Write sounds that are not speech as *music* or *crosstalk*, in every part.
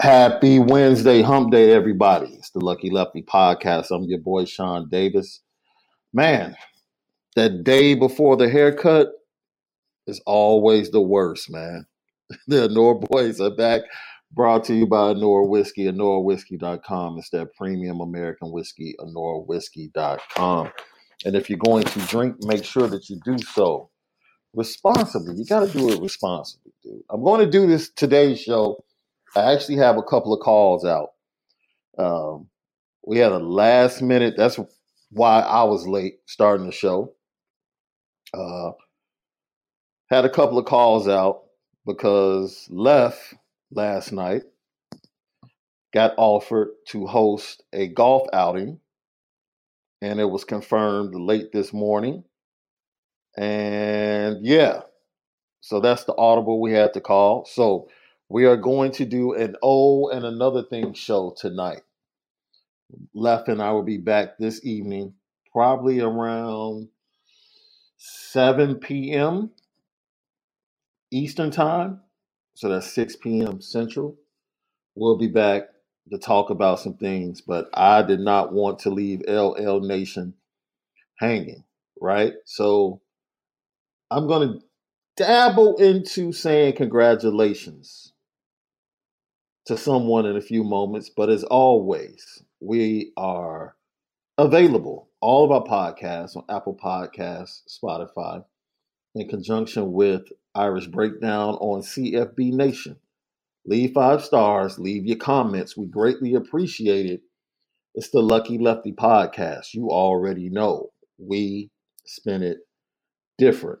Happy Wednesday, hump day, everybody. It's the Lucky Lefty podcast. I'm your boy, Sean Davis. Man, that day before the haircut is always the worst, man. *laughs* The Anor Boys are back, brought to you by Anor Whiskey, AnorWhiskey.com. It's that premium American whiskey, AnorWhiskey.com. And if you're going to drink, make sure that you do so responsibly. You got to do it responsibly, dude. I'm going to do this today's show. I actually have a couple of calls out. Um, we had a last minute. That's why I was late starting the show. Uh, had a couple of calls out because left last night got offered to host a golf outing, and it was confirmed late this morning. And yeah, so that's the audible we had to call. So we are going to do an O and another thing show tonight. Left and I will be back this evening, probably around 7 p.m. Eastern Time. So that's 6 p.m. Central. We'll be back to talk about some things, but I did not want to leave LL Nation hanging, right? So I'm going to dabble into saying congratulations to someone in a few moments, but as always, we are available, all of our podcasts on Apple Podcasts, Spotify, in conjunction with Irish Breakdown on CFB Nation. Leave five stars, leave your comments. We greatly appreciate it. It's the Lucky Lefty podcast. You already know we spin it different.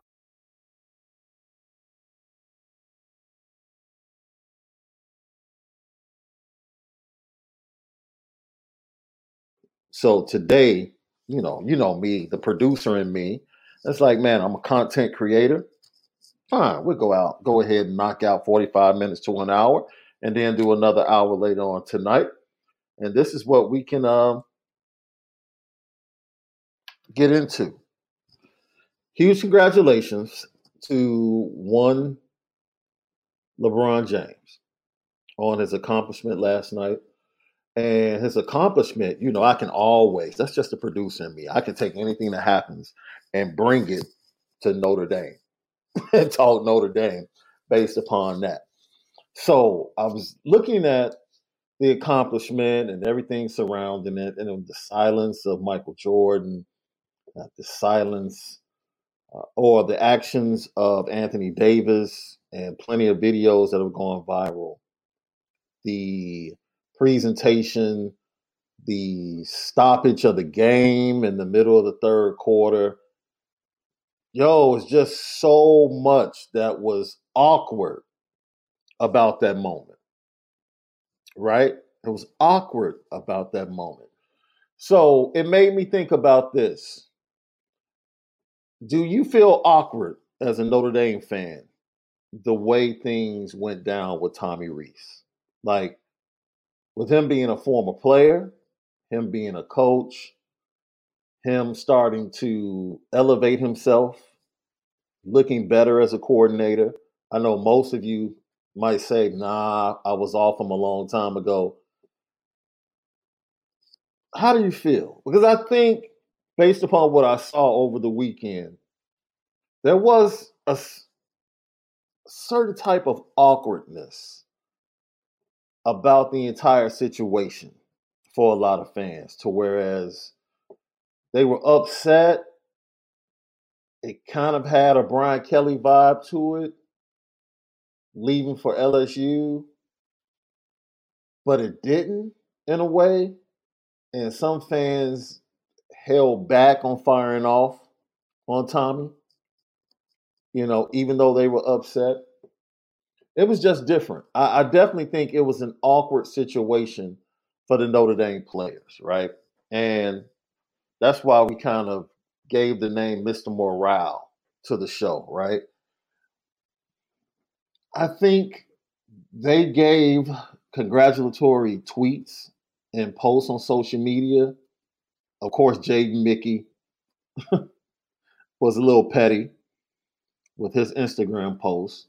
So today, you know, you know me, the producer in me, it's like, man, I'm a content creator. Fine, we'll go out, go ahead and knock out 45 minutes to an hour, and then do another hour later on tonight. And this is what we can um, get into. Huge congratulations to one LeBron James on his accomplishment last night. And his accomplishment, you know, I can always, that's just the producer in me. I can take anything that happens and bring it to Notre Dame *laughs* and talk Notre Dame based upon that. So I was looking at the accomplishment and everything surrounding it, and the silence of Michael Jordan, uh, the silence uh, or the actions of Anthony Davis, and plenty of videos that have gone viral. The presentation, the stoppage of the game in the middle of the third quarter. Yo, it's just so much that was awkward about that moment. Right? It was awkward about that moment. So it made me think about this. Do you feel awkward as a Notre Dame fan the way things went down with Tommy Rees? Like, with him being a former player, him being a coach, him starting to elevate himself, looking better as a coordinator. I know most of you might say, nah, I was off him a long time ago. How do you feel? Because I think, based upon what I saw over the weekend, there was a certain type of awkwardness about the entire situation for a lot of fans to whereas they were upset it kind of had a Brian Kelly vibe to it leaving for LSU but it didn't in a way and some fans held back on firing off on Tommy you know even though they were upset it was just different. I, I definitely think it was an awkward situation for the Notre Dame players, right? And that's why we kind of gave the name Mr. Morale to the show, right? I think they gave congratulatory tweets and posts on social media. Of course, Jaden Mickey *laughs* was a little petty with his Instagram post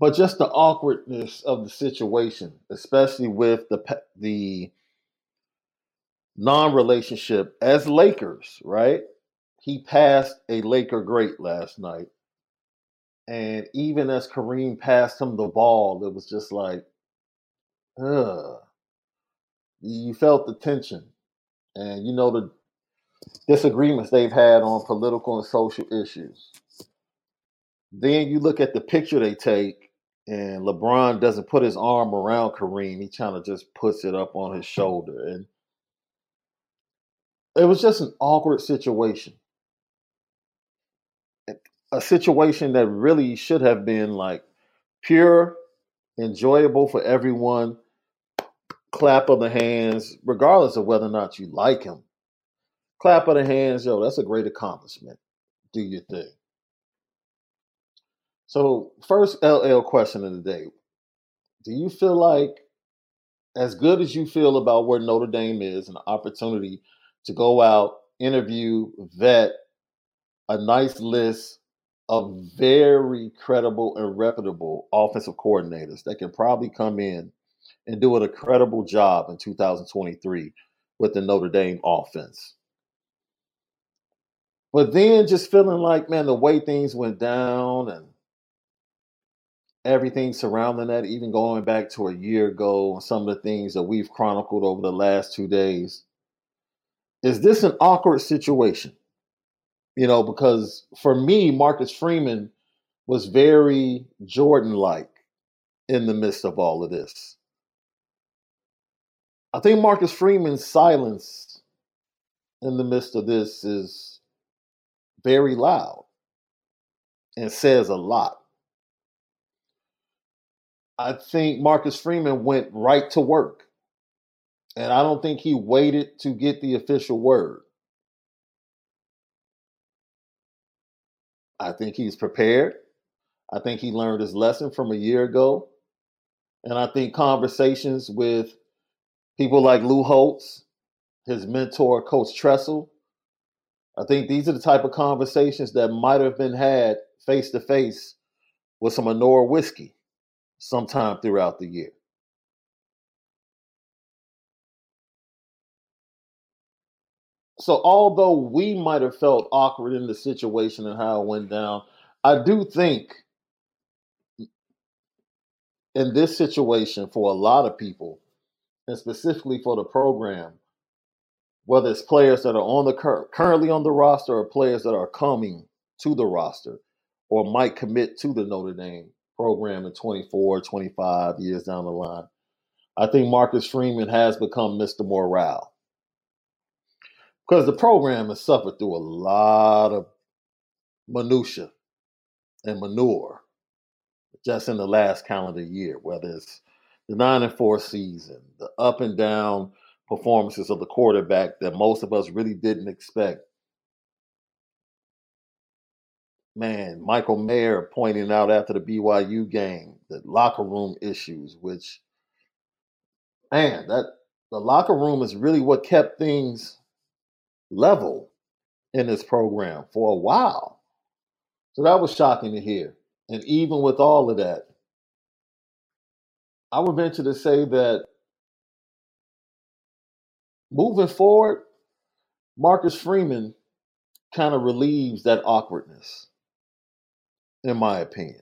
but just the awkwardness of the situation, especially with the the non-relationship as Lakers, right? He passed a Laker great last night. And even as Kareem passed him the ball, it was just like, ugh. You felt the tension. And you know the disagreements they've had on political and social issues. Then you look at the picture they take and LeBron doesn't put his arm around Kareem. He kind of just puts it up on his shoulder. And it was just an awkward situation. A situation that really should have been like pure, enjoyable for everyone. Clap of the hands, regardless of whether or not you like him. Clap of the hands, yo, that's a great accomplishment. Do your thing. So, first LL question of the day Do you feel like, as good as you feel about where Notre Dame is, an opportunity to go out, interview, vet a nice list of very credible and reputable offensive coordinators that can probably come in and do an incredible job in 2023 with the Notre Dame offense? But then just feeling like, man, the way things went down and everything surrounding that, even going back to a year ago, and some of the things that we've chronicled over the last two days. Is this an awkward situation? You know, because for me, Marcus Freeman was very Jordan like in the midst of all of this. I think Marcus Freeman's silence in the midst of this is very loud and says a lot. I think Marcus Freeman went right to work. And I don't think he waited to get the official word. I think he's prepared. I think he learned his lesson from a year ago. And I think conversations with people like Lou Holtz, his mentor, Coach Tressel, I think these are the type of conversations that might have been had face to face with some Anora whiskey sometime throughout the year. So, although we might have felt awkward in the situation and how it went down, I do think in this situation for a lot of people, and specifically for the program, whether it's players that are on the cur- currently on the roster or players that are coming to the roster or might commit to the Notre Dame program in 24, 25 years down the line. I think Marcus Freeman has become Mr. Morale. Because the program has suffered through a lot of minutia and manure just in the last calendar year, whether it's the nine and four season, the up and down performances of the quarterback that most of us really didn't expect. Man, Michael Mayer pointing out after the BYU game the locker room issues, which, man, that the locker room is really what kept things level in this program for a while. So that was shocking to hear. And even with all of that, I would venture to say that moving forward, Marcus Freeman kind of relieves that awkwardness, in my opinion.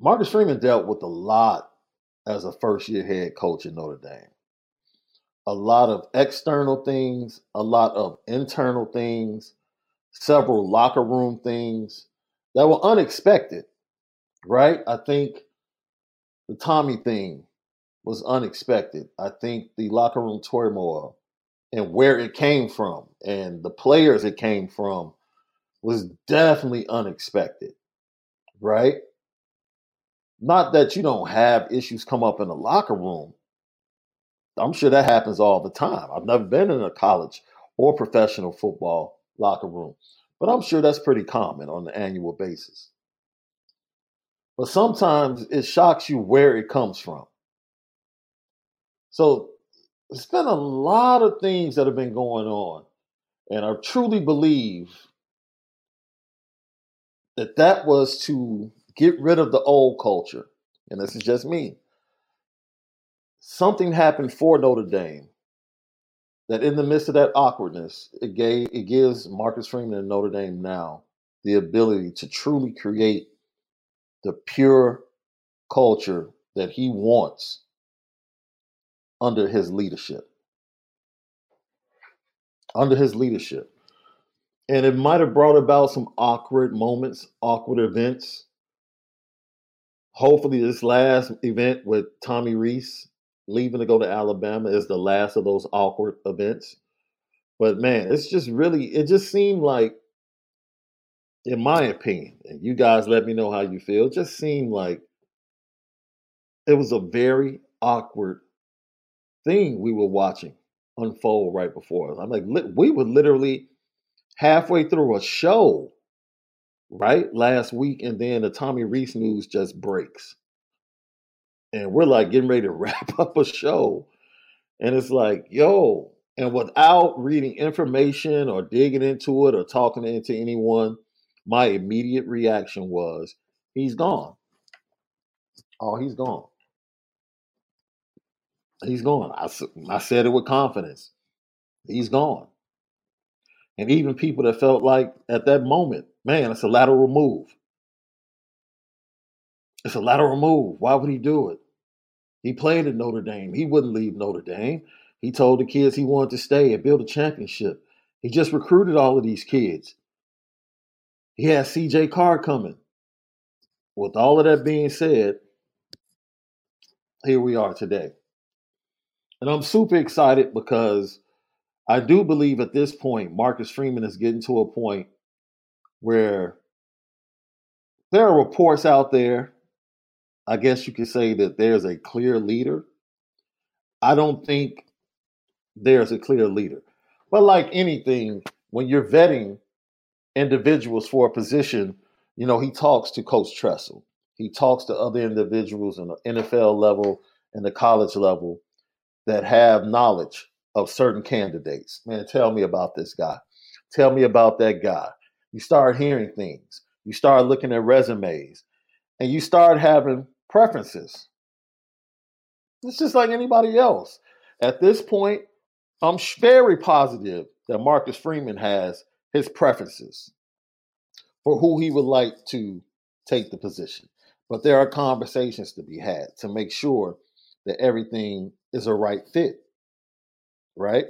Marcus Freeman dealt with a lot as a first year head coach in Notre Dame. A lot of external things, a lot of internal things, several locker room things that were unexpected, right? I think the Tommy thing was unexpected. I think the locker room turmoil and where it came from and the players it came from was definitely unexpected, right? Not that you don't have issues come up in the locker room. I'm sure that happens all the time. I've never been in a college or professional football locker room. But I'm sure that's pretty common on an annual basis. But sometimes it shocks you where it comes from. So it's been a lot of things that have been going on. And I truly believe that that was to get rid of the old culture. And this is just me. Something happened for Notre Dame that in the midst of that awkwardness, it gave it gives Marcus Freeman and Notre Dame now the ability to truly create the pure culture that he wants under his leadership. Under his leadership. And it might have brought about some awkward moments, awkward events. Hopefully, this last event with Tommy Rees leaving to go to Alabama is the last of those awkward events. But man, it's just really, it just seemed like, in my opinion, and you guys let me know how you feel, it just seemed like it was a very awkward thing we were watching unfold right before us. I'm like, we were literally halfway through a show, right, last week, and then the Tommy Rees news just breaks and we're like getting ready to *laughs* wrap up a show. And it's like, yo, and without reading information or digging into it or talking into anyone, my immediate reaction was, he's gone. Oh, he's gone. He's gone. I, I said it with confidence. He's gone. And even people that felt like at that moment, man, it's a lateral move. It's a lateral move. Why would he do it? He played at Notre Dame. He wouldn't leave Notre Dame. He told the kids he wanted to stay and build a championship. He just recruited all of these kids. He has CJ Carr coming. With all of that being said, here we are today. And I'm super excited because I do believe at this point, Marcus Freeman is getting to a point where there are reports out there. I guess you could say that there's a clear leader. I don't think there's a clear leader. But like anything, when you're vetting individuals for a position, you know, he talks to Coach Tressel. He talks to other individuals in the NFL level and the college level that have knowledge of certain candidates. Man, tell me about this guy. Tell me about that guy. You start hearing things. You start looking at resumes and you start having preferences. It's just like anybody else. At this point, I'm very positive that Marcus Freeman has his preferences for who he would like to take the position. But there are conversations to be had to make sure that everything is a right fit. Right?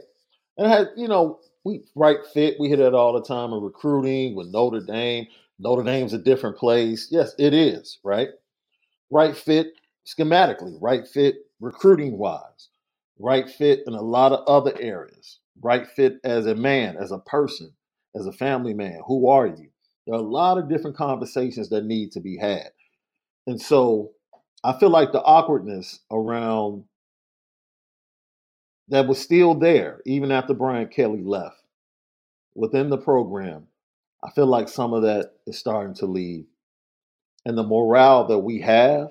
And had, you know, we right fit, we hit it all the time in recruiting with Notre Dame. Notre Dame's a different place. Yes, it is, right? Right fit schematically, right fit recruiting wise, right fit in a lot of other areas, right fit as a man, as a person, as a family man. Who are you? There are a lot of different conversations that need to be had. And so I feel like the awkwardness around that was still there even after Brian Kelly left within the program. I feel like some of that is starting to leave. And the morale that we have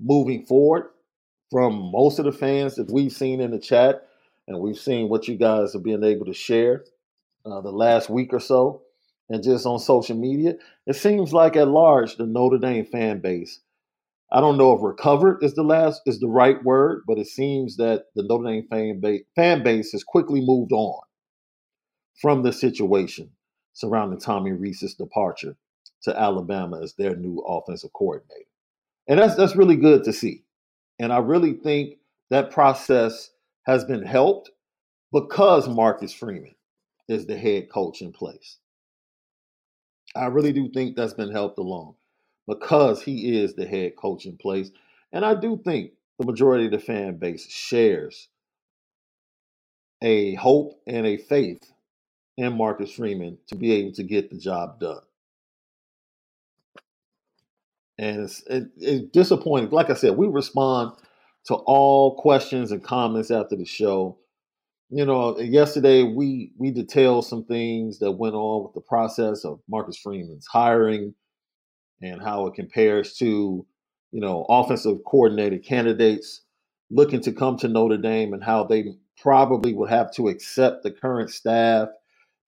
moving forward from most of the fans that we've seen in the chat, and we've seen what you guys have been able to share uh, the last week or so, and just on social media, it seems like at large the Notre Dame fan base. I don't know if recovered is the last is the right word, but it seems that the Notre Dame fan base, fan base has quickly moved on from the situation surrounding Tommy Rees's departure to Alabama as their new offensive coordinator. And that's that's really good to see. And I really think that process has been helped because Marcus Freeman is the head coach in place. I really do think that's been helped along because he is the head coach in place. And I do think the majority of the fan base shares a hope and a faith in Marcus Freeman to be able to get the job done. And it's, it, it's disappointing. Like I said, we respond to all questions and comments after the show. You know, yesterday we we detailed some things that went on with the process of Marcus Freeman's hiring and how it compares to, you know, offensive coordinator candidates looking to come to Notre Dame and how they probably would have to accept the current staff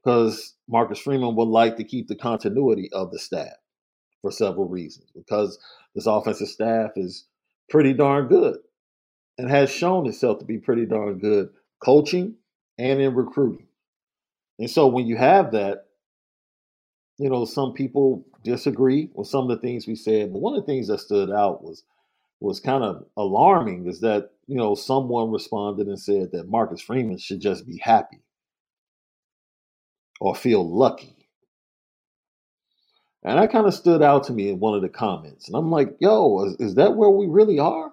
because Marcus Freeman would like to keep the continuity of the staff for several reasons. Because this offensive staff is pretty darn good and has shown itself to be pretty darn good coaching and in recruiting. And so when you have that, you know, some people disagree with some of the things we said, but one of the things that stood out was was kind of alarming is that, you know, someone responded and said that Marcus Freeman should just be happy or feel lucky. And that kind of stood out to me in one of the comments. And I'm like, yo, is, is that where we really are?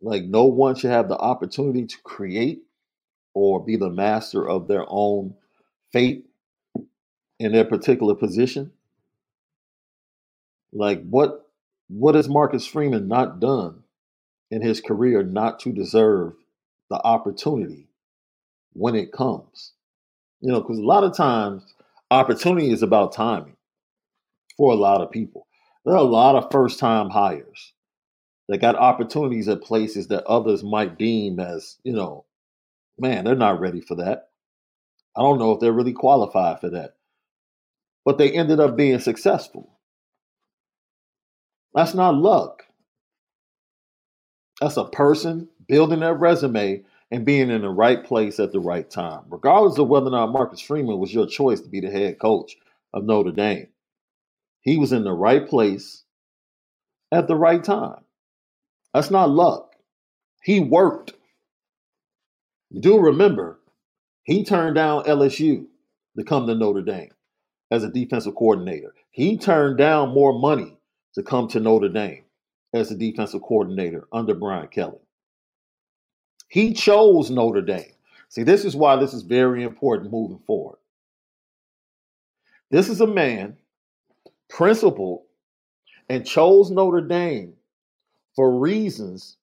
Like, no one should have the opportunity to create or be the master of their own fate in their particular position. Like, what what has Marcus Freeman not done in his career not to deserve the opportunity when it comes? You know, because a lot of times opportunity is about timing for a lot of people. There are a lot of first time hires that got opportunities at places that others might deem as, you know, man, they're not ready for that. I don't know if they're really qualified for that. But they ended up being successful. That's not luck. That's a person building their resume and being in the right place at the right time, regardless of whether or not Marcus Freeman was your choice to be the head coach of Notre Dame. He was in the right place at the right time. That's not luck. He worked. Do remember, he turned down LSU to come to Notre Dame as a defensive coordinator. He turned down more money to come to Notre Dame. as the defensive coordinator under Brian Kelly. He chose Notre Dame. See, this is why this is very important moving forward. This is a man principled and chose Notre Dame for reasons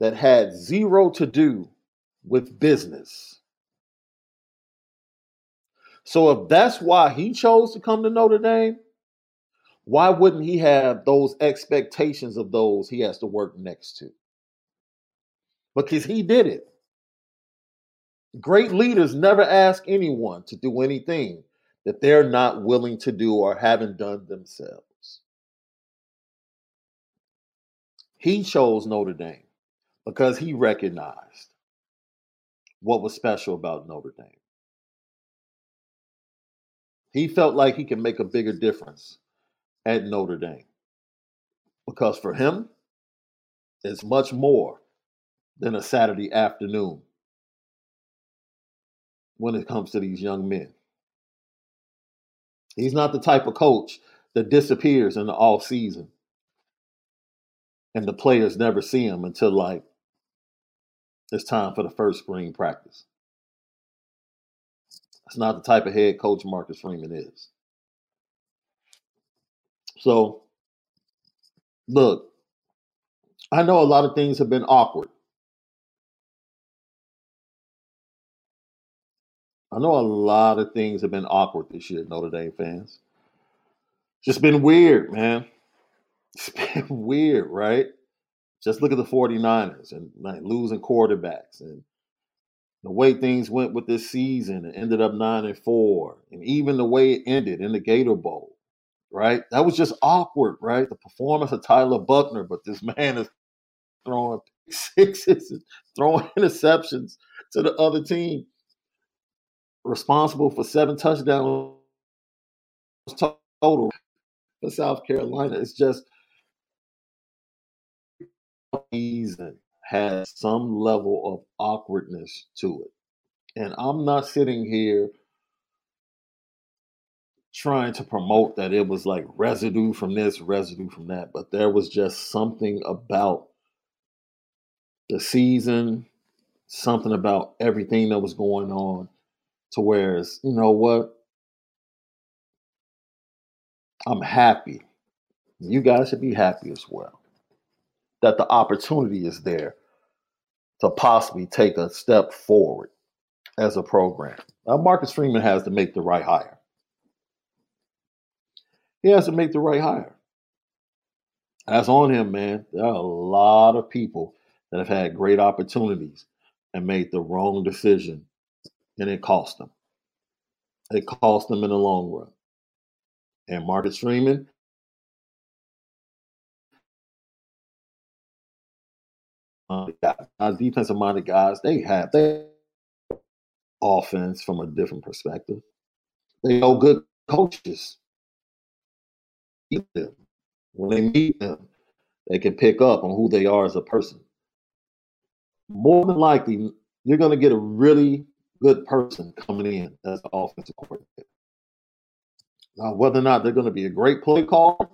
that had zero to do with business. So if that's why he chose to come to Notre Dame, why wouldn't he have those expectations of those he has to work next to? Because he did it. Great leaders never ask anyone to do anything that they're not willing to do or haven't done themselves. He chose Notre Dame because he recognized what was special about Notre Dame. He felt like he can make a bigger difference at Notre Dame because for him, it's much more than a Saturday afternoon when it comes to these young men. He's not the type of coach that disappears in the off season and the players never see him until like it's time for the first spring practice. That's not the type of head coach Marcus Freeman is. So, look, I know a lot of things have been awkward. I know a lot of things have been awkward this year, Notre Dame fans. Just been weird, man. *laughs* It's been weird, right? Just look at the 49ers and like losing quarterbacks and the way things went with this season and ended up nine and four, and even the way it ended in the Gator Bowl, right? That was just awkward, right? The performance of Tyler Buchner, but this *laughs* man is throwing *laughs* sixes and throwing interceptions to the other team, responsible for seven touchdowns total for South Carolina. It's just season has some level of awkwardness to it. And I'm not sitting here trying to promote that it was like residue from this, residue from that, but there was just something about the season, something about everything that was going on to whereas, you know what? I'm happy. You guys should be happy as well that the opportunity is there to possibly take a step forward as a program. Now, Marcus Freeman has to make the right hire. He has to make the right hire. That's on him, man. There are a lot of people that have had great opportunities and made the wrong decision, and it cost them. It cost them in the long run. And Marcus Freeman Uh, Our uh, defensive minded guys, they have their offense from a different perspective. They know good coaches. When they meet them, they can pick up on who they are as a person. More than likely, you're going to get a really good person coming in as the offensive coordinator. Now, whether or not they're going to be a great play call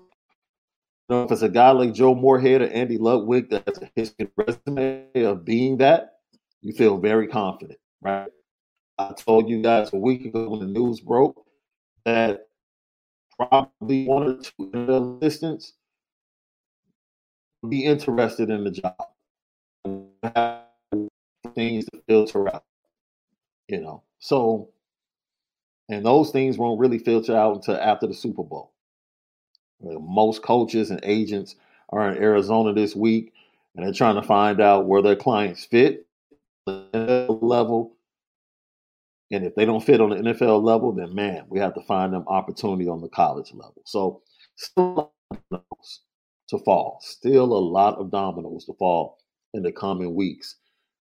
know, if it's a guy like Joe Moorhead or Andy Ludwig that has a history resume of being that, you feel very confident, right? I told you guys a week ago when the news broke that probably one or two assistants would be interested in the job. Things to filter out, you know. So, and those things won't really filter out until after the Super Bowl. Most coaches and agents are in Arizona this week, and they're trying to find out where their clients fit the level. And if they don't fit on the NFL level, then man, we have to find them opportunity on the college level. So still dominoes to fall. Still a lot of dominoes to fall in the coming weeks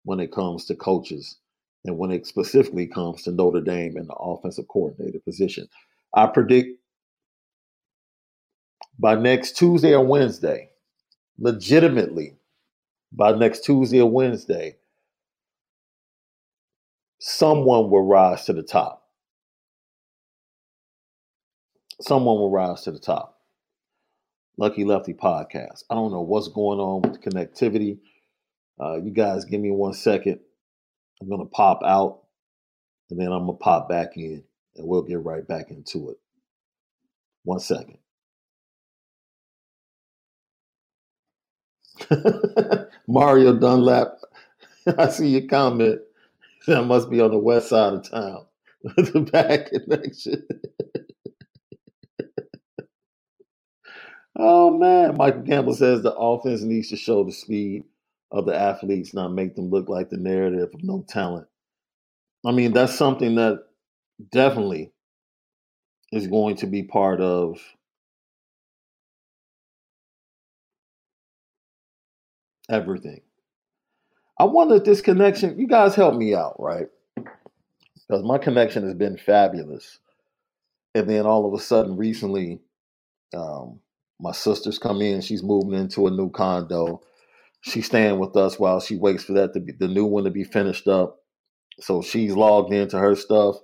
when it comes to coaches and when it specifically comes to Notre Dame and the offensive coordinator position. I predict by next Tuesday or Wednesday, legitimately, by next Tuesday or Wednesday, someone will rise to the top. Someone will rise to the top. Lucky Lefty podcast. I don't know what's going on with the connectivity. Uh, you guys give me one second. I'm going to pop out and then I'm going to pop back in and we'll get right back into it. One second. *laughs* Mario Dunlap, I see your comment. That must be on the west side of town. the bad connection. *laughs* oh man, Michael Campbell says the offense needs to show the speed of the athletes, not make them look like the narrative of no talent. I mean, that's something that definitely is going to be part of everything. I wonder if this connection, you guys help me out, right? Because my connection has been fabulous. And then all of a sudden, recently, um, my sister's come in. She's moving into a new condo. She's staying with us while she waits for that to be the new one to be finished up. So she's logged into her stuff.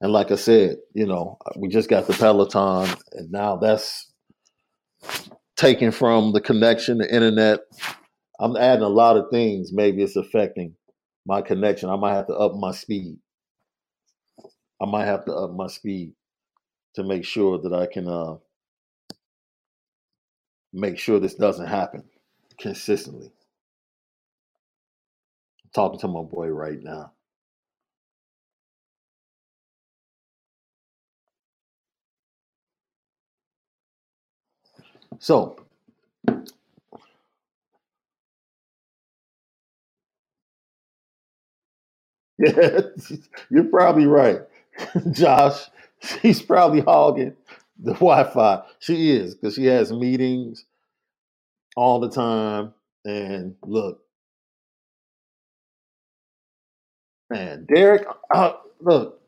And like I said, you know, we just got the Peloton, and now that's taken from the connection, the internet. I'm adding a lot of things. Maybe it's affecting my connection. I might have to up my speed. I might have to up my speed to make sure that I can uh, make sure this doesn't happen consistently. I'm talking to my boy right now. So, *laughs* you're probably right, *laughs* Josh. She's probably hogging the Wi-Fi. She is because she has meetings all the time. And look, man, Derek, uh, look,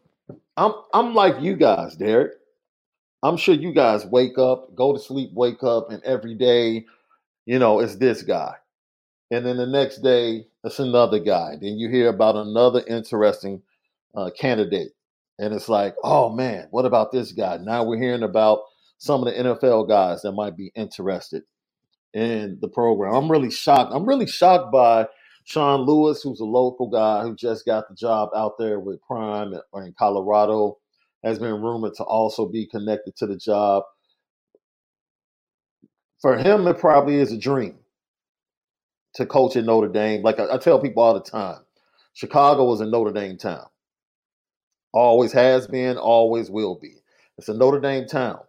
I'm I'm like you guys, Derek. I'm sure you guys wake up, go to sleep, wake up, and every day, you know, it's this guy. And then the next day, it's another guy. Then you hear about another interesting uh, candidate. And it's like, oh man, what about this guy? Now we're hearing about some of the NFL guys that might be interested in the program. I'm really shocked. I'm really shocked by Sean Lewis, who's a local guy who just got the job out there with Prime in Colorado has been rumored to also be connected to the job. For him, it probably is a dream to coach at Notre Dame. Like I, I tell people all the time, Chicago is a Notre Dame town. Always has been, always will be. It's a Notre Dame town.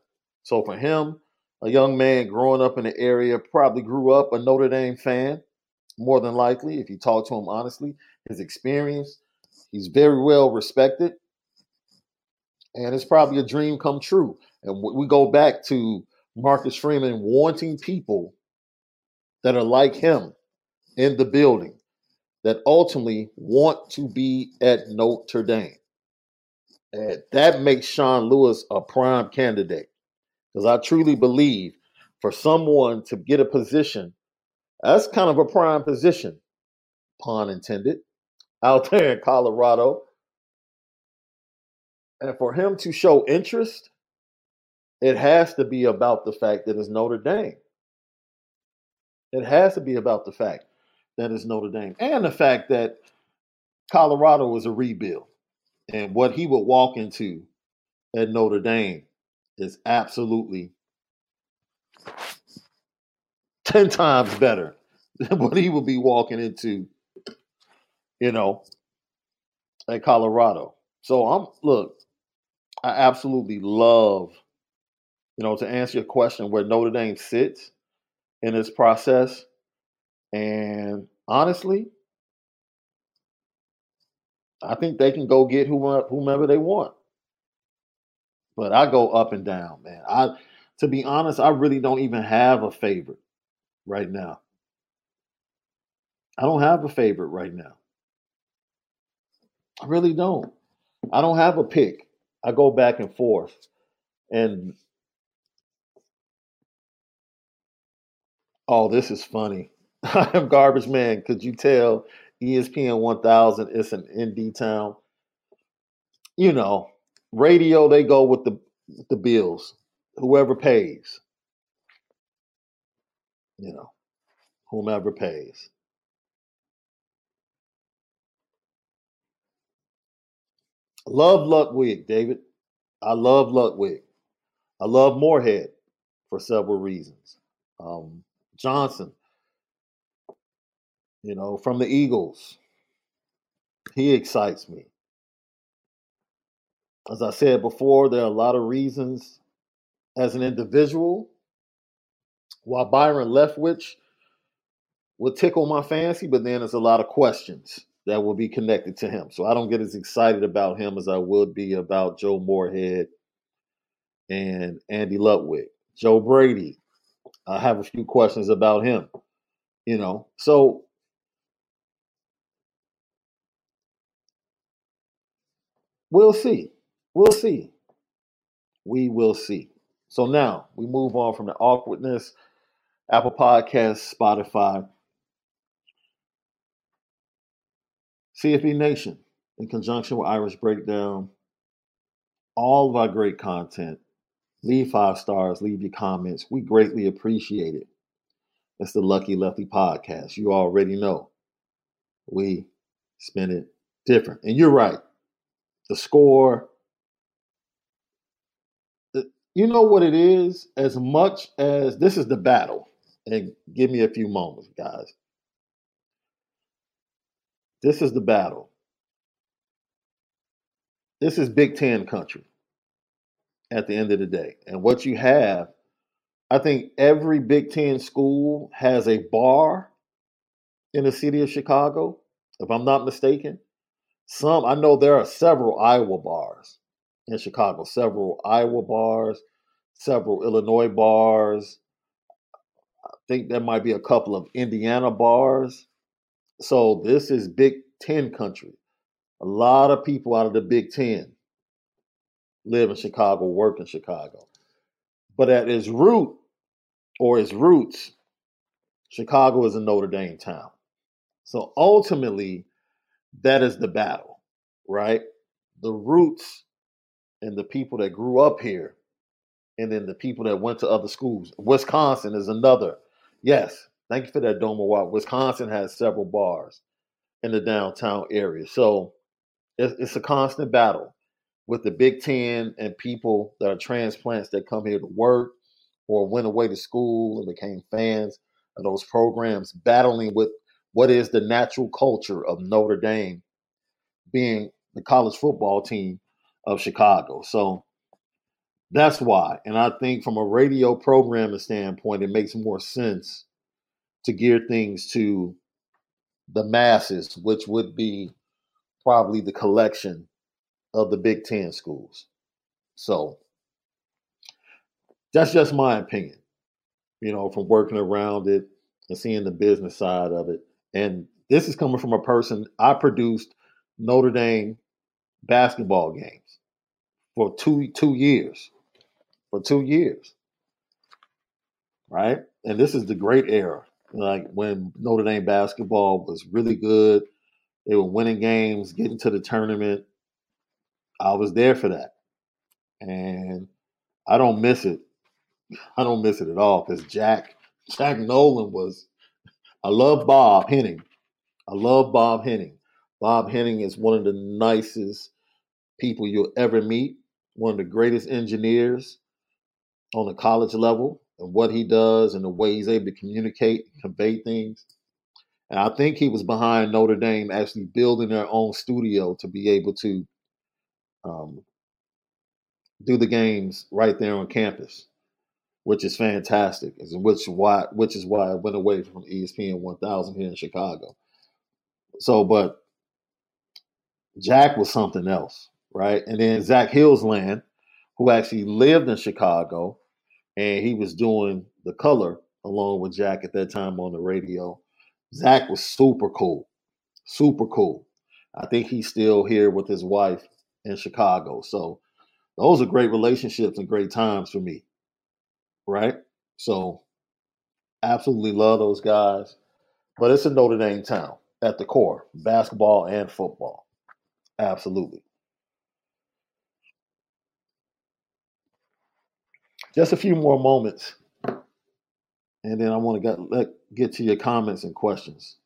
So for him, a young man growing up in the area, probably grew up a Notre Dame fan, more than likely, if you talk to him honestly. His experience, he's very well respected and it's probably a dream come true. And we go back to Marcus Freeman wanting people that are like him in the building that ultimately want to be at Notre Dame. And that makes Sean Lewis a prime candidate. Because I truly believe for someone to get a position, that's kind of a prime position, pun intended, out *laughs* there in Colorado and for him to show interest, it has to be about the fact that it's Notre Dame. It has to be about the fact that it's Notre Dame and the fact that Colorado was a rebuild. And what he would walk into at Notre Dame is absolutely 10 times better *laughs* than what he would be walking into, you know, at Colorado. So I'm look, I absolutely love, you know, to answer your question where Notre Dame sits in this process. And honestly, I think they can go get whomever they want. But I go up and down, man. I to be honest, I really don't even have a favorite right now. I don't have a favorite right now. I really don't. I don't have a pick. I go back and forth. And oh, this is funny. I am garbage man. Could you tell ESPN 1000 is an indie town? You know, radio they go with the with the bills, whoever pays. You know, whomever pays. Love Ludwig, David. I love Ludwig. I love Moorhead for several reasons. Um, Johnson, you know, from the Eagles, he excites me. As I said before, there are a lot of reasons as an individual why Byron Leftwich would tickle my fancy, but then there's a lot of questions that will be connected to him. So I don't get as excited about him as I would be about Joe Moorhead and Andy Ludwig. Joe Brady, I have a few questions about him. You know, so we'll see. We'll see. We will see. So now we move on from the awkwardness. Apple Podcasts, Spotify, CFB Nation, in conjunction with Irish Breakdown, all of our great content. Leave five stars, leave your comments. We greatly appreciate it. It's the Lucky Lefty Podcast. You already know we spin it different. And you're right. The score, you know what it is? As much as this is the battle, and give me a few moments, guys. This is the battle. This is Big Ten country at the end of the day. And what you have, I think every Big Ten school has a bar in the city of Chicago, if I'm not mistaken. Some, I know there are several Iowa bars in Chicago, several Iowa bars, several Illinois bars. I think there might be a couple of Indiana bars. So this is Big Ten country. A lot of people out of the Big Ten live in Chicago, work in Chicago. But at its root or its roots, Chicago is a Notre Dame town. So ultimately, that is the battle, right? The roots and the people that grew up here, and then the people that went to other schools. Wisconsin is another. Yes, thank you for that, Doma Wild. Wisconsin has several bars in the downtown area. So it's, it's a constant battle with the Big Ten and people that are transplants that come here to work or went away to school and became fans of those programs, battling with what is the natural culture of Notre Dame being the college football team of Chicago. So that's why. And I think from a radio programming standpoint, it makes more sense to gear things to the masses, which would be probably the collection of the Big Ten schools. So that's just my opinion, you know, from working around it and seeing the business side of it. And this is coming from a person I produced Notre Dame basketball games for two two years. For two years. Right? And this is the great era. Like when Notre Dame basketball was really good. They were winning games, getting to the tournament. I was there for that. And I don't miss it. I don't miss it at all because Jack Jack Nolan was I love Bob Henning. I love Bob Henning. Bob Henning is one of the nicest people you'll ever meet, one of the greatest engineers on the college level and what he does and the way he's able to communicate convey things. And I think he was behind Notre Dame actually building their own studio to be able to um, do the games right there on campus, which is fantastic. Which why which is why I went away from ESPN 1000 here in Chicago. So, but Jack was something else, right? And then Zach Hillesland, who actually lived in Chicago, and he was doing the color along with Jack at that time on the radio. Zach was super cool, super cool. I think he's still here with his wife in Chicago. So those are great relationships and great times for me, right? So absolutely love those guys. But it's a Notre Dame town at the core, basketball and football. Absolutely. Just a few more moments and then I want to get let, get to your comments and questions.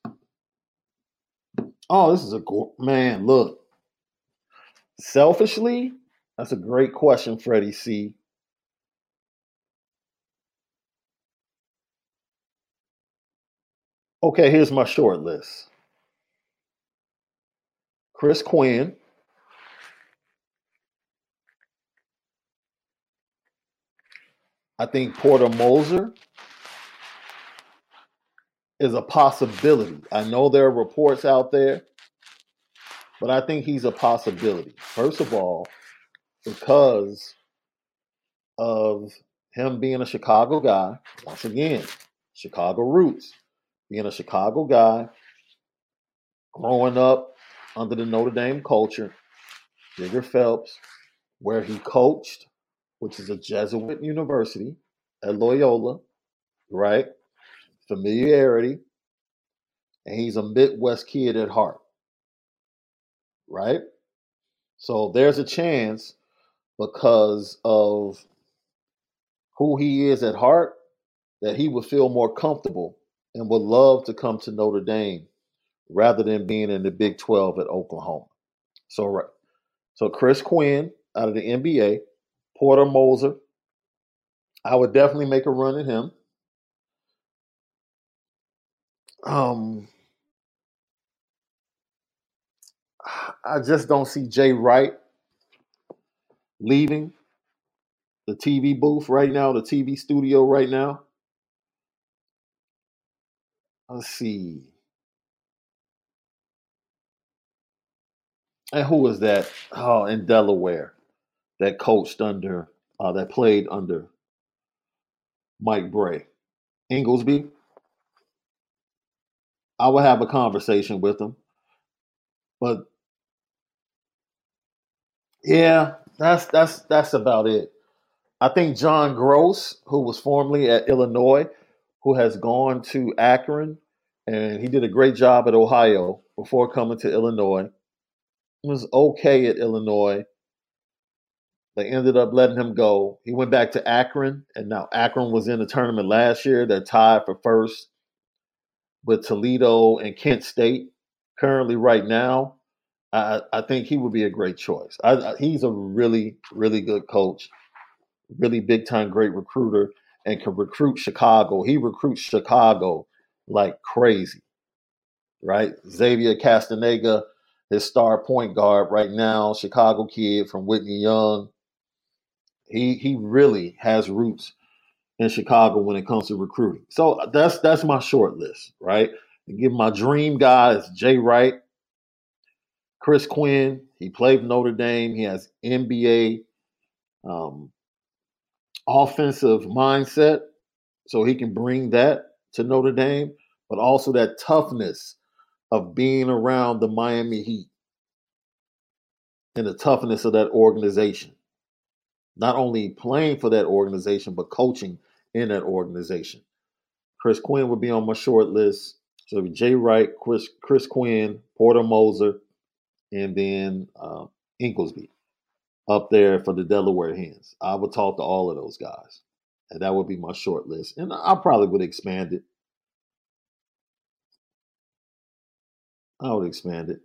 Oh, this is a man. Look, selfishly, that's a great question, Freddie C. Okay, here's my short list. Chris Quinn. I think Porter Moser is a possibility. I know there are reports out there, but I think he's a possibility. First of all, because of him being a Chicago guy, once again, Chicago roots, being a Chicago guy, growing up under the Notre Dame culture, Digger Phelps, where he coached, which is a Jesuit university at Loyola, right? familiarity, and he's a Midwest kid at heart. Right? So there's a chance because of who he is at heart that he would feel more comfortable and would love to come to Notre Dame rather than being in the Big 12 at Oklahoma. So right. So Chris Quinn out of the NBA, Porter Moser, I would definitely make a run at him. Um, I just don't see Jay Wright leaving the TV booth right now, the TV studio right now. Let's see. And who was that? Oh, in Delaware, that coached under, uh, that played under Mike Brey, Inglesby. I would have a conversation with him. But yeah, that's that's that's about it. I think John Groce, who was formerly at Illinois, who has gone to Akron, and he did a great job at Ohio before coming to Illinois. was okay at Illinois. They ended up letting him go. He went back to Akron, and now Akron was in the tournament last year. They're tied for first with Toledo and Kent State currently right now, I, I think he would be a great choice. I, I, he's a really, really good coach, really big time great recruiter, and can recruit Chicago. He recruits Chicago like crazy, right? Xavier Castaneda, his star point guard right now, Chicago kid from Whitney Young. He he really has roots in Chicago when it comes to recruiting. So that's that's my short list, right? Give my dream guy is Jay Wright, Chris Quinn. He played Notre Dame. He has NBA um, offensive mindset, so he can bring that to Notre Dame, but also that toughness of being around the Miami Heat and the toughness of that organization. Not only playing for that organization, but coaching in that organization. Chris Quinn would be on my short list. So Jay Wright, Chris Chris Quinn, Porter Moser, and then uh, Inglesby up there for the Delaware Hens. I would talk to all of those guys, and that would be my short list. And I probably would expand it. I would expand it.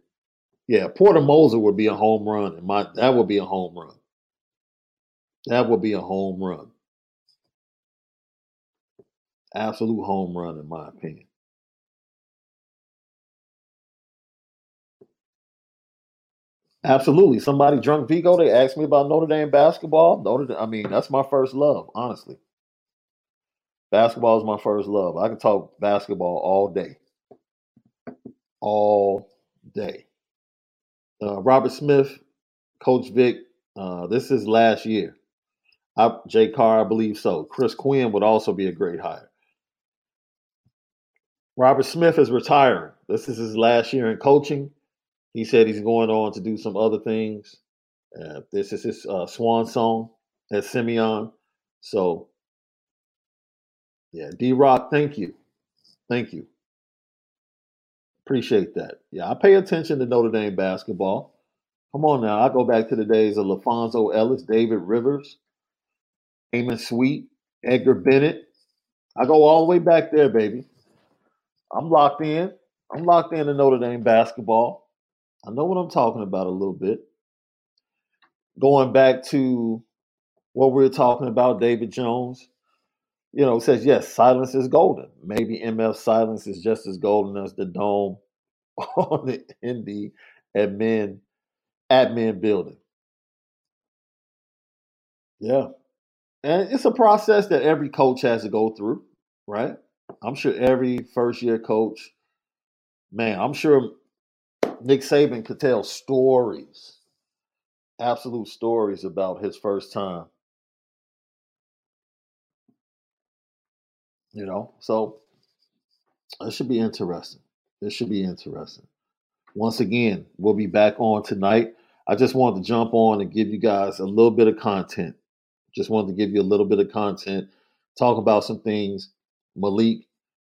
Yeah, Porter Moser would be a home run, and my that would be a home run. That would be a home run. Absolute home run, in my opinion. Absolutely. Somebody drunk Vigo, they asked me about Notre Dame basketball. Notre Dame, I mean, that's my first love, honestly. Basketball is my first love. I can talk basketball all day. All day. Uh, Robert Smith, Coach Vic, uh, this is last year. I, Jay Carr, I believe so. Chris Quinn would also be a great hire. Robert Smith is retiring. This is his last year in coaching. He said he's going on to do some other things. Uh, this is his uh, swan song at Simeon. So, yeah, D Rock, thank you. Thank you. Appreciate that. Yeah, I pay attention to Notre Dame basketball. Come on now. I go back to the days of LaPhonso Ellis, David Rivers, Amon Sweet, Edgar Bennett, I go all the way back there, baby. I'm locked in. I'm locked in to Notre Dame basketball. I know what I'm talking about a little bit. Going back to what we are talking about, David Jones, you know, says, yes, silence is golden. Maybe MF silence is just as golden as the dome *laughs* on the Indy admin admin building. Yeah. And it's a process that every coach has to go through, right? I'm sure every first year coach, man, I'm sure Nick Saban could tell stories, absolute stories about his first time. You know, so it should be interesting. It should be interesting. Once again, we'll be back on tonight. I just wanted to jump on and give you guys a little bit of content. Just wanted to give you a little bit of content, talk about some things. Malik,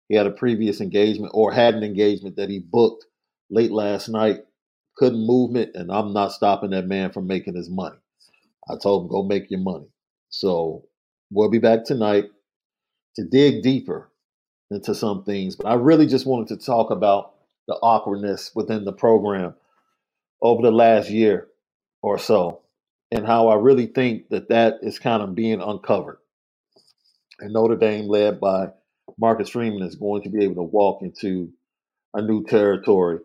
he had a previous engagement or had an engagement that he booked late last night, couldn't move it, and I'm not stopping that man from making his money. I told him, go make your money. So we'll be back tonight to dig deeper into some things. But I really just wanted to talk about the awkwardness within the program over the last year or so and how I really think that that is kind of being uncovered. And Notre Dame, led by Marcus Freeman, is going to be able to walk into a new territory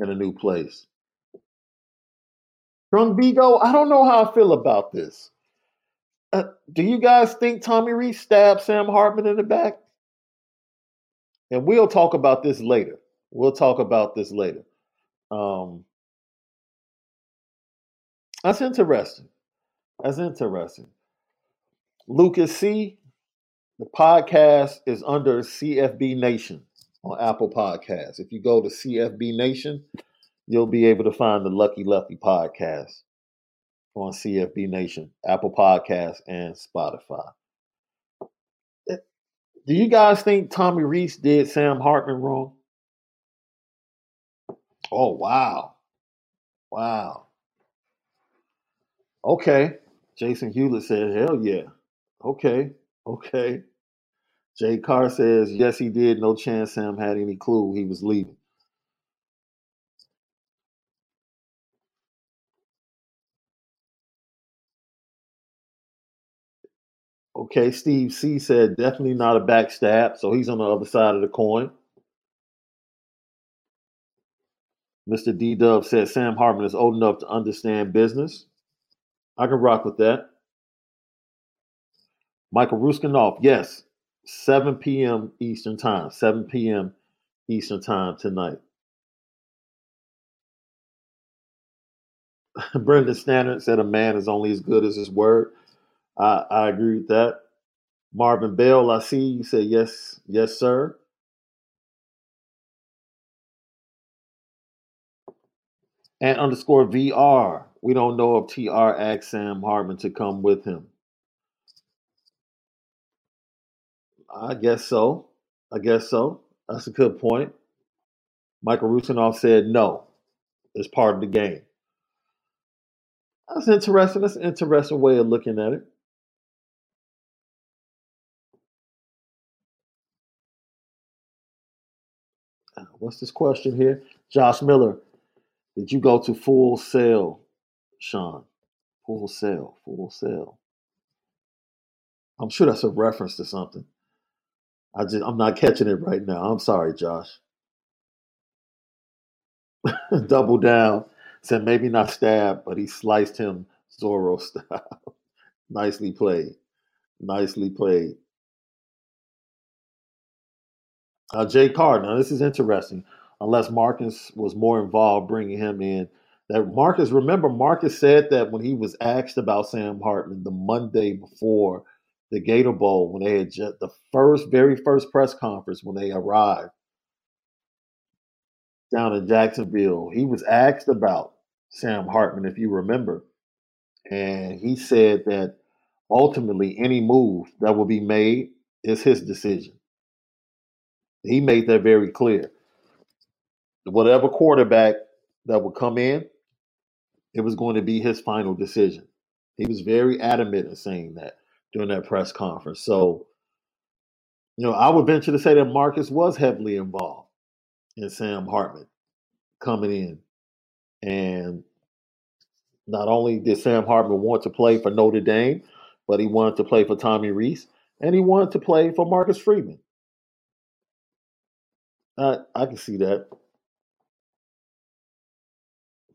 and a new place. Drunk Vigo, I don't know how I feel about this. Uh, do you guys think Tommy Rees stabbed Sam Hartman in the back? And we'll talk about this later. We'll talk about this later. Um, that's interesting. That's interesting. Lucas C, the podcast is under CFB Nation on Apple Podcasts. If you go to CFB Nation, you'll be able to find the Lucky Lefty podcast on CFB Nation, Apple Podcasts, and Spotify. Eh, do you guys think Tommy Rees did Sam Hartman wrong? Oh, wow. Wow. Okay. Jason Hewlett said, hell yeah. Okay. Okay. Jay Carr says, yes, he did. No chance Sam had any clue he was leaving. Okay, Steve C said definitely not a backstab, so he's on the other side of the coin. Mr. D Dub said Sam Hartman is old enough to understand business. I can rock with that. Michael Ruskinoff, yes, 7 p.m. Eastern Time, 7 p.m. Eastern Time tonight. *laughs* Brendan Standard said a man is only as good as his word. I, I agree with that. Marvin Bell, I see you said yes, yes, sir. And underscore VR. We don't know if TR asked Sam Hartman to come with him. I guess so. I guess so. That's a good point. Michael Rusinoff said no. It's part of the game. That's interesting. That's an interesting way of looking at it. Uh, what's this question here? Josh Miller, did you go to Full Sail Sean. Full Sail, Full Sail. I'm sure that's a reference to something. I just I'm not catching it right now. I'm sorry, Josh. *laughs* Double down. Said maybe not stab, but he sliced him Zorro style. *laughs* Nicely played. Nicely played. Uh, Jay Card. Now this is interesting. Unless Marcus was more involved bringing him in that Marcus, remember, Marcus said that when he was asked about Sam Hartman the Monday before the Gator Bowl, when they had just the first, very first press conference when they arrived down in Jacksonville, he was asked about Sam Hartman, if you remember. And he said that ultimately any move that will be made is his decision. He made that very clear. Whatever quarterback that would come in, it was going to be his final decision. He was very adamant in saying that during that press conference. So, you know, I would venture to say that Marcus was heavily involved in Sam Hartman coming in. And not only did Sam Hartman want to play for Notre Dame, but he wanted to play for Tommy Rees and he wanted to play for Marcus Freeman. I, I can see that.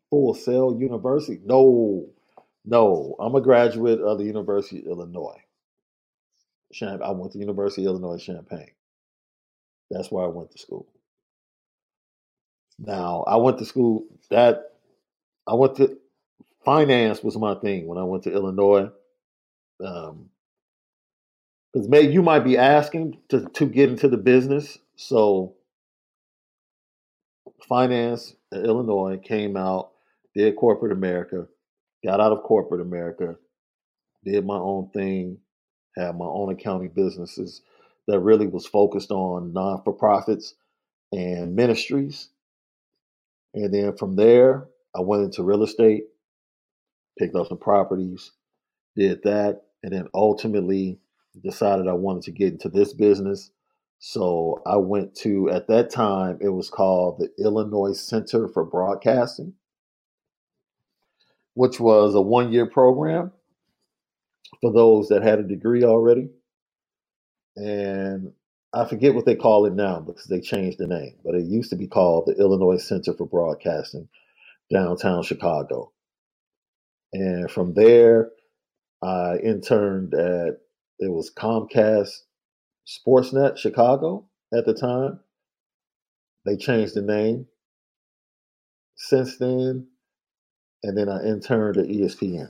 Full Sail University? No, no. I'm a graduate of the University of Illinois. I went to University of Illinois Champaign. That's where I went to school. Now I went to school that I went to finance was my thing when I went to Illinois. Um, because maybe you might be asking to to get into the business. So finance in Illinois came out, did corporate America, got out of corporate America, did my own thing, had my own accounting businesses that really was focused on non for profits and ministries. And then from there, I went into real estate, picked up some properties, did that, and then ultimately decided I wanted to get into this business. So I went to, at that time, it was called the Illinois Center for Broadcasting, which was a one year program for those that had a degree already. And I forget what they call it now because they changed the name, but it used to be called the Illinois Center for Broadcasting, downtown Chicago. And from there, I interned at it was Comcast Sportsnet Chicago at the time. They changed the name since then, and then I interned at ESPN.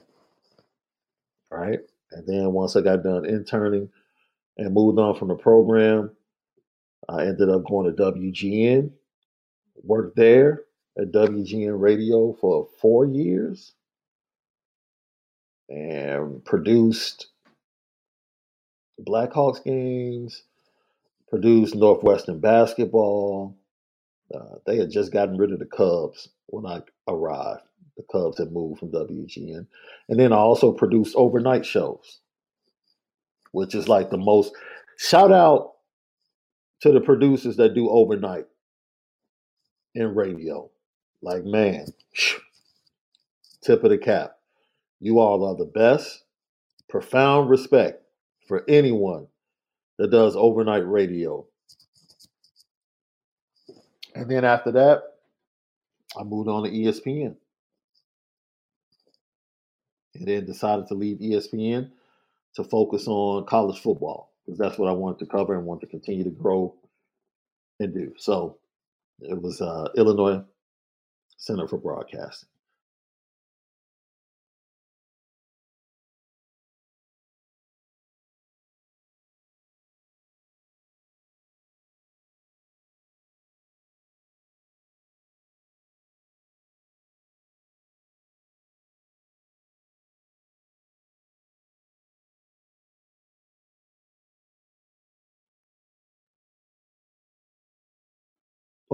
Right, and then once I got done interning and moved on from the program, I ended up going to WGN, worked there at WGN Radio for four years, and produced Blackhawks games, produced Northwestern basketball. Uh, they had just gotten rid of the Cubs when I arrived. The Cubs had moved from WGN. And then I also produced overnight shows, which is like the most shout out to the producers that do overnight in radio. Like, man, *sniffs* tip of the cap. You all are the best. Profound respect for anyone that does overnight radio. And then after that, I moved on to ESPN. And then decided to leave ESPN to focus on college football because that's what I wanted to cover and want to continue to grow and do. So it was uh, Illinois Center for Broadcasting.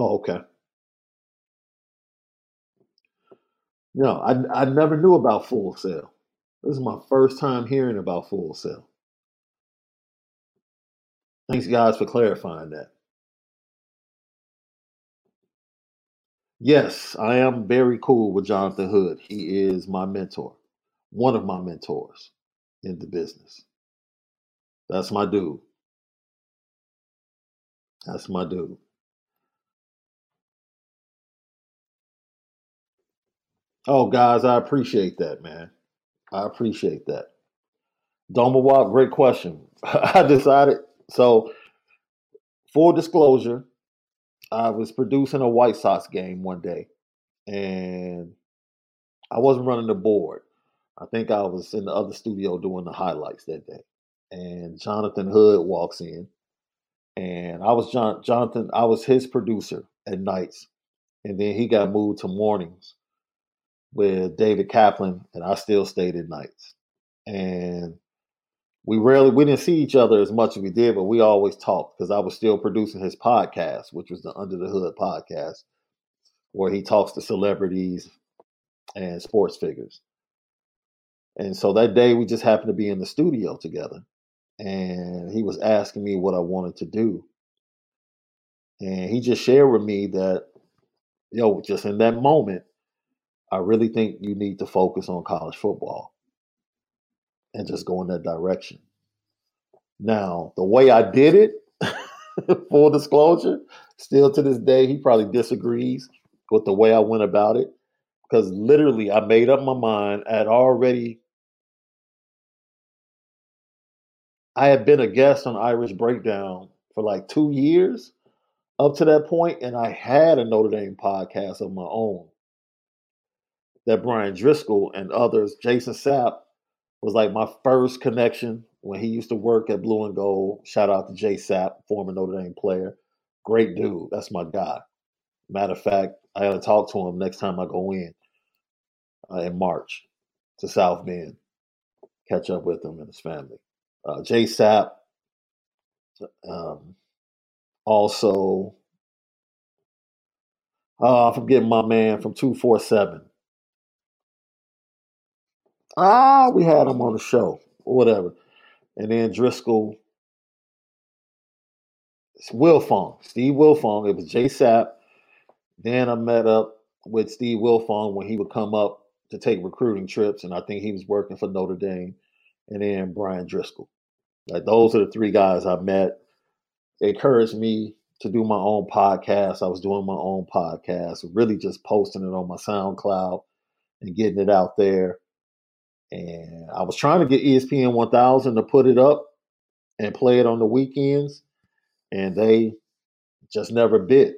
Oh, okay. No, I I never knew about Full Sail. This is my first time hearing about Full Sail. Thanks, guys, for clarifying that. Yes, I am very cool with Jonathan Hood. He is my mentor, one of my mentors in the business. That's my dude. That's my dude. Oh, guys, I appreciate that, man. I appreciate that. Doma great question. *laughs* I decided so. Full disclosure, I was producing a White Sox game one day, and I wasn't running the board. I think I was in the other studio doing the highlights that day, and Jonathan Hood walks in, and I was John Jonathan. I was his producer at nights, and then he got moved to mornings with David Kaplan, and I still stayed at nights. And we rarely we didn't see each other as much as we did, but we always talked because I was still producing his podcast, which was the Under the Hood podcast, where he talks to celebrities and sports figures. And so that day we just happened to be in the studio together. and he was asking me what I wanted to do. And he just shared with me that, yo, just in that moment, I really think you need to focus on college football and just go in that direction. Now, the way I did it, *laughs* full disclosure, still to this day, he probably disagrees with the way I went about it. Because literally, I made up my mind. I had already, I had been a guest on Irish Breakdown for like two years up to that point, and I had a Notre Dame podcast of my own that Bryan Driskell and others, Jason Sapp, was like my first connection when he used to work at Blue and Gold. Shout out to Jay Sapp, former Notre Dame player. Great dude. That's my guy. Matter of fact, I got to talk to him next time I go in uh, in March to South Bend, catch up with him and his family. Uh, Jay Sapp, um, also, uh, I'm forgetting my man from 247. Ah, we had him on the show, or whatever. And then Driskell, it's Wiltfong, Steve Wiltfong. It was Jay Sapp. Then I met up with Steve Wiltfong when he would come up to take recruiting trips, and I think he was working for Notre Dame. And then Bryan Driskell. Like those are the three guys I met. They encouraged me to do my own podcast. I was doing my own podcast, really just posting it on my SoundCloud and getting it out there. And I was trying to get ESPN 1000 to put it up and play it on the weekends, and they just never bid.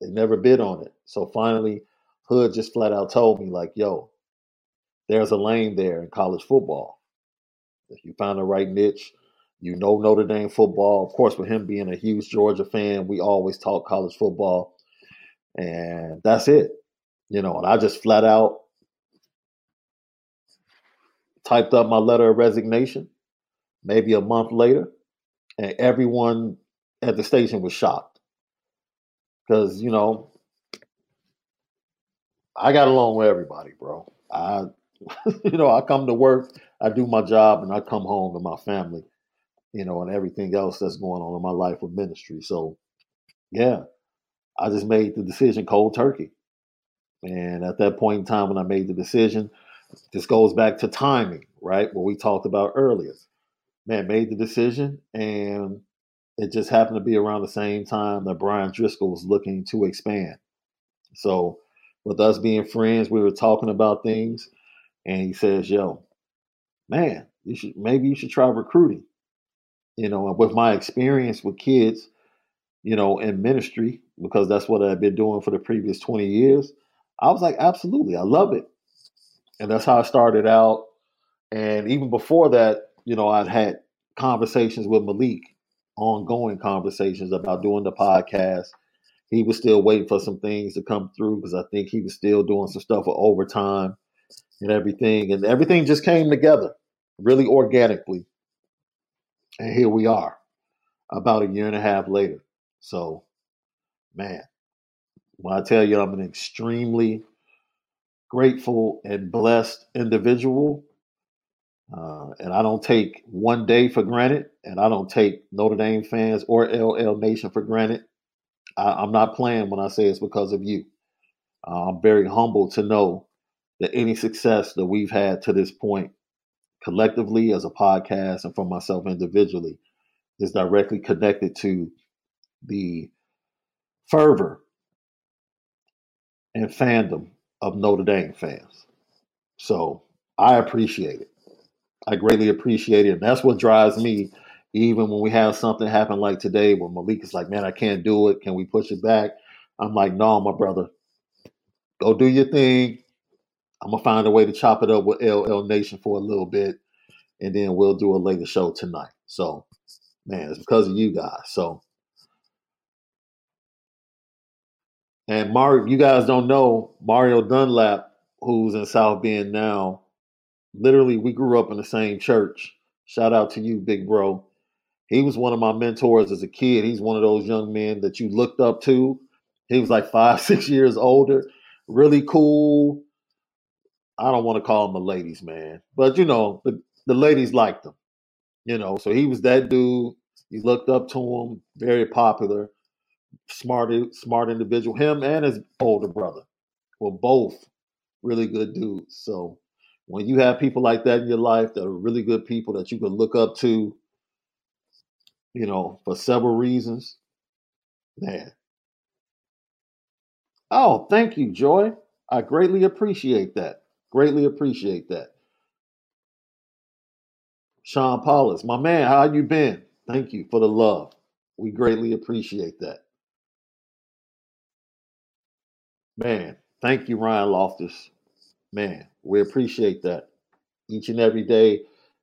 They never bid on it. So finally, Hood just flat out told me, like, yo, there's a lane there in college football. If you find the right niche, you know Notre Dame football. Of course, with him being a huge Georgia fan, we always talk college football. And that's it. You know, and I just flat out typed up my letter of resignation maybe a month later, and everyone at the station was shocked. Because, you know, I got along with everybody, bro. I, *laughs* you know, I come to work, I do my job, and I come home to my family, you know, and everything else that's going on in my life with ministry. So, yeah, I just made the decision cold turkey. And at that point in time, when I made the decision, this goes back to timing, right? What we talked about earlier. Man made the decision, and it just happened to be around the same time that Bryan Driskell was looking to expand. So, with us being friends, we were talking about things, and he says, "Yo, man, you should maybe you should try recruiting." You know, with my experience with kids, you know, in ministry, because that's what I've been doing for the previous 20 years, I was like, absolutely, I love it and that's how I started out. And even before that, you know, I'd had conversations with Malik, ongoing conversations about doing the podcast. He was still waiting for some things to come through because I think he was still doing some stuff with overtime and everything. And everything just came together really organically. And here we are about a year and a half later. So, man, when I tell you I'm an extremely grateful and blessed individual. Uh, and I don't take one day for granted, and I don't take Notre Dame fans or LL Nation for granted. I, am not playing when I say it's because of you. Uh, I'm very humbled to know that any success that we've had to this point, collectively as a podcast and for myself individually, is directly connected to the fervor and fandom of Notre Dame fans. So I appreciate it. I greatly appreciate it. And that's what drives me, even when we have something happen like today where Malik is like, man, I can't do it. Can we push it back? I'm like, no, my brother. Go do your thing. I'm gonna find a way to chop it up with LL Nation for a little bit, and then we'll do a later show tonight. So, man, it's because of you guys. So And Mario, you guys don't know Mario Dunlap, who's in South Bend now. Literally, we grew up in the same church. Shout out to you, big bro. He was one of my mentors as a kid. He's one of those young men that you looked up to. He was like five, *laughs* six years older. Really cool. I don't want to call him a ladies' man, but you know, the, the ladies liked him. You know, so he was that dude. You looked up to him, very popular, smart, smart individual. Him and his older brother were both really good dudes. So when you have people like that in your life that are really good people that you can look up to, you know, for several reasons, man. Oh, thank you, Joy. I greatly appreciate that. Greatly appreciate that. Sean Paulus, my man, how you been? Thank you for the love. We greatly appreciate that. Man, thank you, Ryan Loftus. Man, we appreciate that. Each and every day,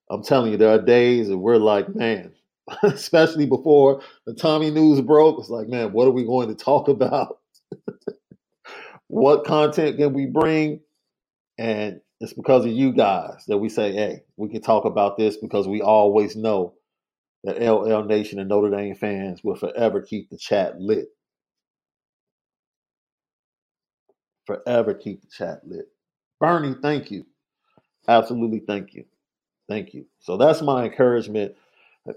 I'm telling you, there are days and we're like, man, *laughs* especially before the Tommy news broke, it's like, man, what are we going to talk *laughs* about? what content can we bring? And it's because of you guys that we say, hey, we can talk about this because we always know that LL Nation and Notre Dame fans will forever keep the chat lit. Forever keep the chat lit. Bernie, thank you. Absolutely thank you. Thank you. So that's my encouragement,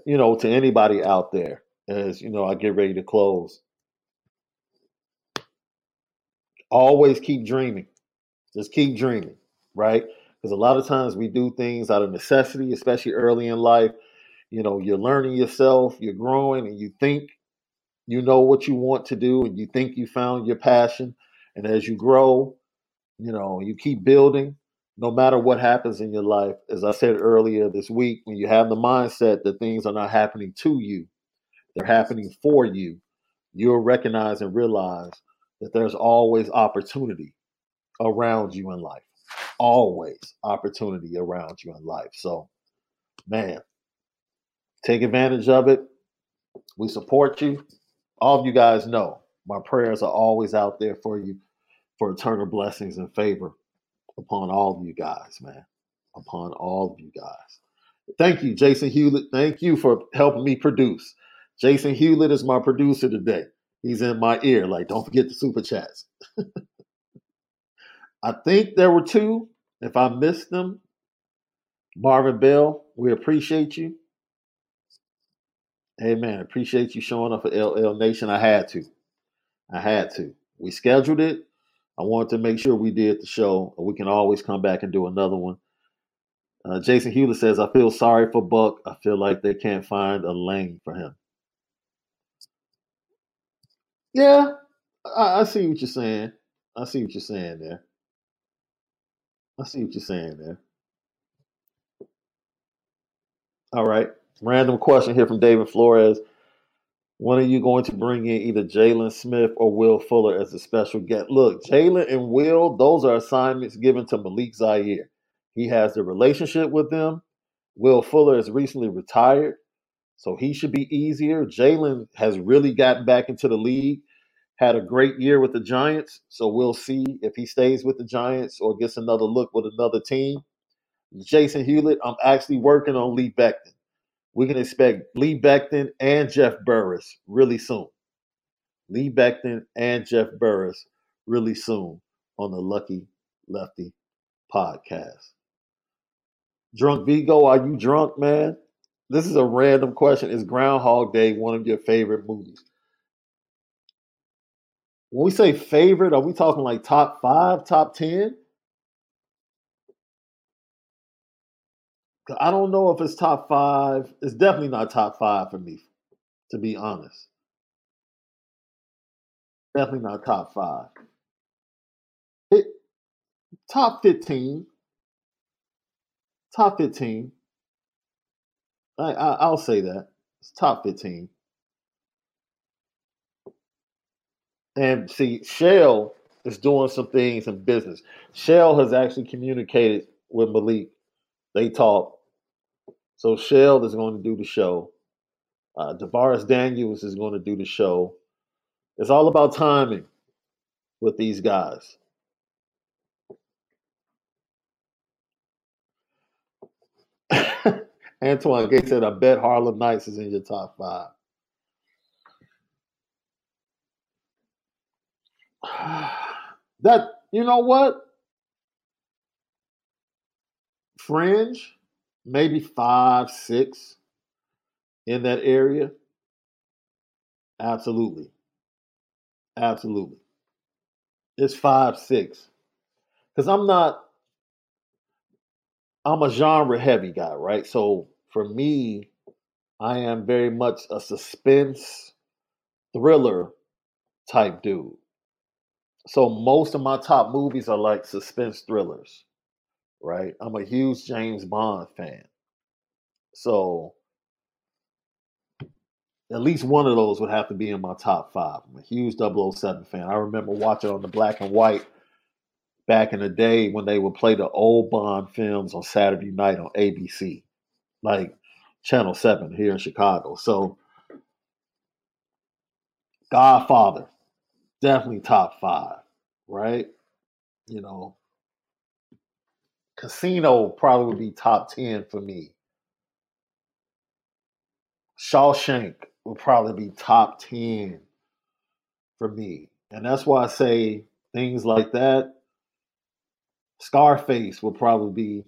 you know, to anybody out there as, you know, I get ready to close. Always keep dreaming. Just keep dreaming, right? Because a lot of times we do things out of necessity, especially early in life. You know, you're learning yourself, you're growing, and you think you know what you want to do, and you think you found your passion. And as you grow, you know, you keep building no matter what happens in your life. As I said earlier this week, when you have the mindset that things are not happening to you, they're happening for you, you'll recognize and realize that there's always opportunity around you in life. Always opportunity around you in life. So, man, take advantage of it. We support you. All of you guys know my prayers are always out there for you for eternal blessings and favor upon all of you guys, man. Upon all of you guys. Thank you, Jason Hewlett. Thank you for helping me produce. Jason Hewlett is my producer today. He's in my ear. Like, don't forget the super chats. *laughs* I think there were two. If I missed them, Marvin Bell, we appreciate you. Hey man, appreciate you showing up for LL Nation. I had to. I had to. We scheduled it. I wanted to make sure we did the show. We can always come back and do another one. Uh, Jason Hewlett says, I feel sorry for Buck. I feel like they can't find a lane for him. Yeah, I, I see what you're saying. I see what you're saying there. I see what you're saying there. All right. Random question here from David Flores. When are you going to bring in either Jaylon Smith or Will Fuller as a special guest? Look, Jaylon and Will, those are assignments given to Malik Zaire. He has the relationship with them. Will Fuller has recently retired, so he should be easier. Jaylon has really gotten back into the league, had a great year with the Giants, so we'll see if he stays with the Giants or gets another look with another team. Jason Hewlett, I'm actually working on Lee Becton we can expect Lee Becton and Jeff Burris really soon. Lee Becton and Jeff Burris really soon on the Lucky Lefty podcast. Drunk Vigo, are you drunk, man? This is a random question. Is Groundhog Day one of your favorite movies? When we say favorite, are we talking like top five, top 10? I don't know if it's top five. It's definitely not top five for me, to be honest. Definitely not top five. It top fifteen. Top fifteen. I, I I'll say that it's top fifteen. And see, Shell is doing some things in business. Shell has actually communicated with Malik. They talk so Shell is going to do the show. Uh, DaVaris Daniels is going to do the show. It's all about timing with these guys. *laughs* Antoine Gates said, I bet Harlem Nights is in your top five. *sighs* that, you know what? Fringe maybe five, six. in that area, absolutely. Absolutely. It's five, six. Because I'm not, I'm a genre heavy guy, right? So for me, I am very much a suspense thriller type dude. So most of my top movies are like suspense thrillers, right? I'm a huge James Bond fan. So at least one of those would have to be in my top five. I'm a huge 007 fan. I remember watching on the black and white back in the day when they would play the old Bond films on Saturday night on ABC, like Channel 7 here in Chicago. So, Godfather, definitely top five, right? You know, Casino probably would be top 10 for me. Shawshank would probably be top 10 for me. And that's why I say things like that. Scarface would probably be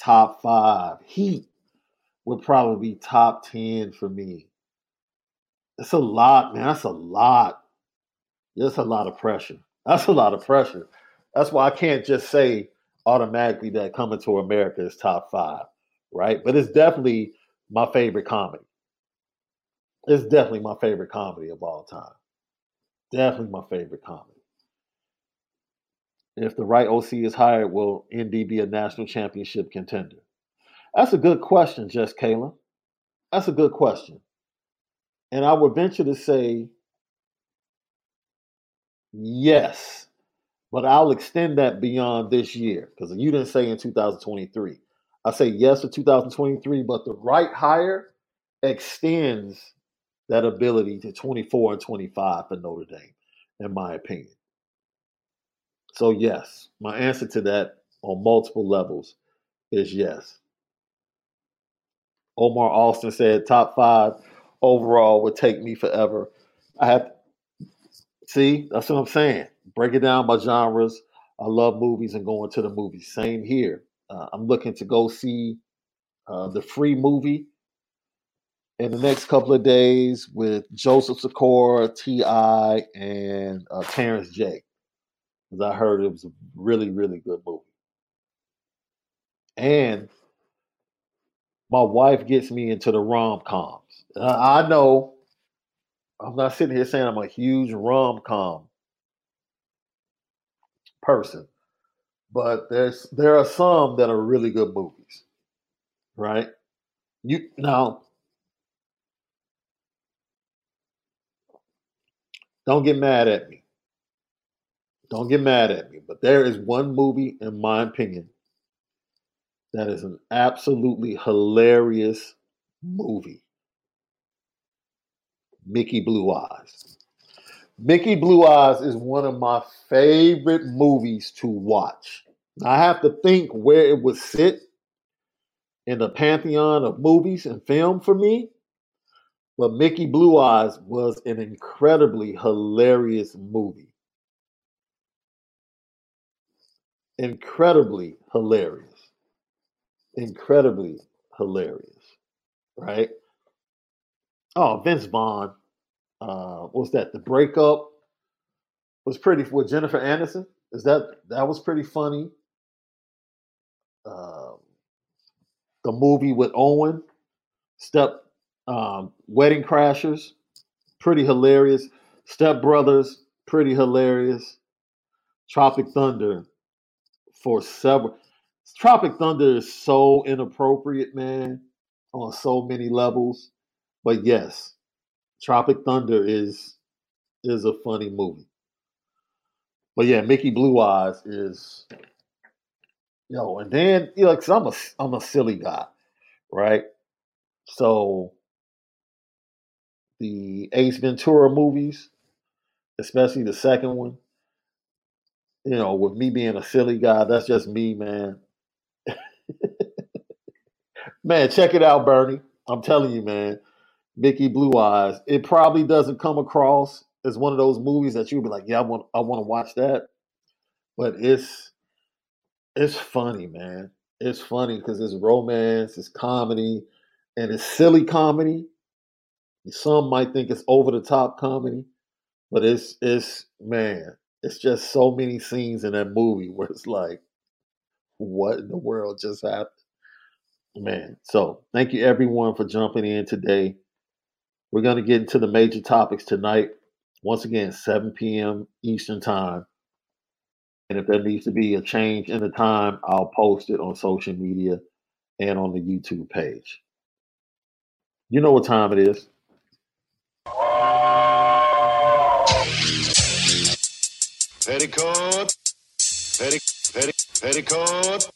top five. Heat would probably be top 10 for me. That's a lot, man. That's a lot. That's a lot of pressure. That's a lot of pressure. That's why I can't just say automatically that Coming to America is top five, right? But it's definitely my favorite comedy. It's definitely my favorite comedy of all time. Definitely my favorite comedy. If the right OC is hired, will ND be a national championship contender? That's a good question, Jess Kayla. That's a good question. And I would venture to say yes, but I'll extend that beyond this year because you didn't say in 2023. I say yes to 2023, but the right hire extends that ability to 24 and 25 for Notre Dame, in my opinion. So, yes, my answer to that on multiple levels is yes. Omar Austin said top five overall would take me forever. I have to, see, that's what I'm saying. Break it down by genres. I love movies and going to the movies. Same here. Uh, I'm looking to go see uh, the Fear movie in the next couple of days with Joseph Sikora, T.I., and uh, Terrence J. Because I heard it was a really, really good movie. And my wife gets me into the rom coms. I know I'm not sitting here saying I'm a huge rom com person, but there's there are some that are really good movies, right? You now Don't get mad at me. Don't get mad at me. But there is one movie, in my opinion, that is an absolutely hilarious movie Mickey Blue Eyes. Mickey Blue Eyes is one of my favorite movies to watch. I have to think where it would sit in the pantheon of movies and film for me. But Mickey Blue Eyes was an incredibly hilarious movie. Incredibly hilarious. Incredibly hilarious. Right? Oh, Vince Vaughn. Uh, was that? The breakup was pretty with Jennifer Aniston. Is that that was pretty funny? Um, the movie with Owen, Step um, Wedding Crashers, pretty hilarious. Step Brothers, pretty hilarious. Tropic Thunder, for several. Tropic Thunder is so inappropriate, man, on so many levels. But yes, Tropic Thunder is is a funny movie. But yeah, Mickey Blue Eyes is yo, and then you know, cause I'm a I'm a silly guy, right? So the Ace Ventura movies, especially the second one. You know, with me being a silly guy, that's just me, man. *laughs* man, check it out, Bernie. I'm telling you, man. Mickey Blue Eyes. It probably doesn't come across as one of those movies that you'd be like, yeah, I want I want to watch that. But it's it's funny, man. It's funny because it's romance, it's comedy, and it's silly comedy. Some might think it's over the top comedy, but it's it's man, it's just so many scenes in that movie where it's like, what in the world just happened? Man, so thank you everyone for jumping in today. We're going to get into the major topics tonight. Once again, 7 p.m. Eastern Time. And if there needs to be a change in the time, I'll post it on social media and on the YouTube page. You know what time it is. Petticoat, petti, petti, petticoat,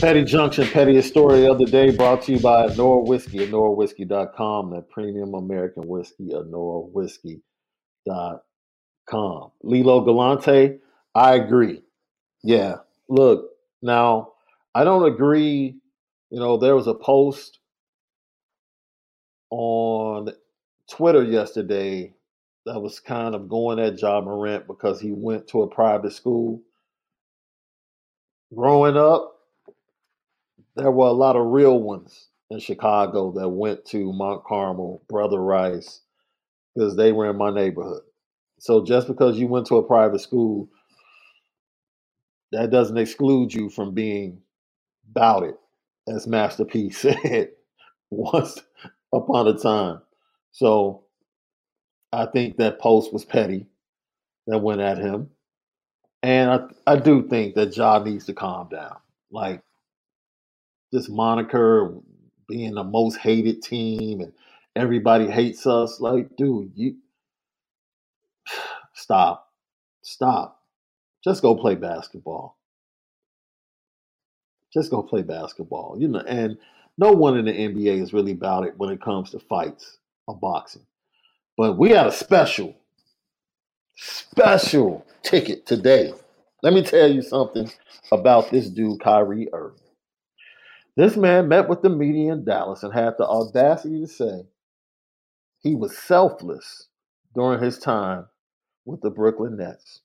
Petty Junction, Pettiest Story of the Day brought to you by Nora Whiskey at NoraWhiskey.com, that premium American whiskey at NoraWhiskey.com. Lilo Galante, I agree. Yeah, look, now, I don't agree. You know, there was a post on Twitter yesterday that was kind of going at Ja Morant because he went to a private school. Growing up, there were a lot of real ones in Chicago that went to Mount Carmel, Brother Rice, because they were in my neighborhood. So just because you went to a private school, that doesn't exclude you from being it, as Master P *laughs* said once upon a time. So I think that post was petty that went at him. And I, I do think that Ja needs to calm down. Like this moniker being the most hated team and everybody hates us. Like, dude, you *sighs* stop. Stop. Just go play basketball. Just go play basketball. You know, and no one in the NBA is really about it when it comes to fights or boxing. But we had a special, special ticket today. Let me tell you something about this dude, Kyrie Irving. This man met with the media in Dallas and had the audacity to say he was selfless during his time with the Brooklyn Nets.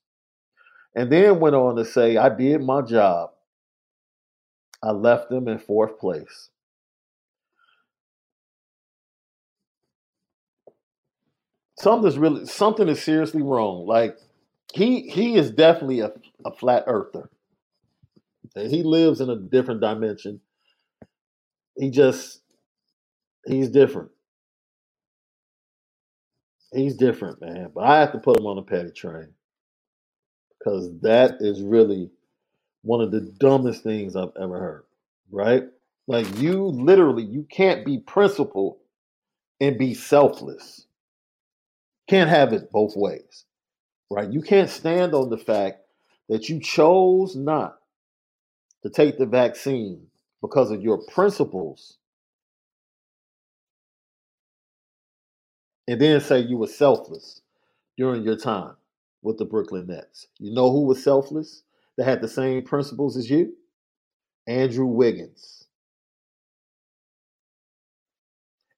And then went on to say, I did my job. I left them in fourth place. Something's really something is seriously wrong. Like he he is definitely a, a flat earther. And he lives in a different dimension. He just he's different. He's different, man. But I have to put him on a petty train because that is really one of the dumbest things I've ever heard. Right? Like you literally you can't be principled and be selfless. Can't have it both ways. Right? You can't stand on the fact that you chose not to take the vaccine because of your principles and then say you were selfless during your time with the Brooklyn Nets. You know who was selfless that had the same principles as you? Andrew Wiggins.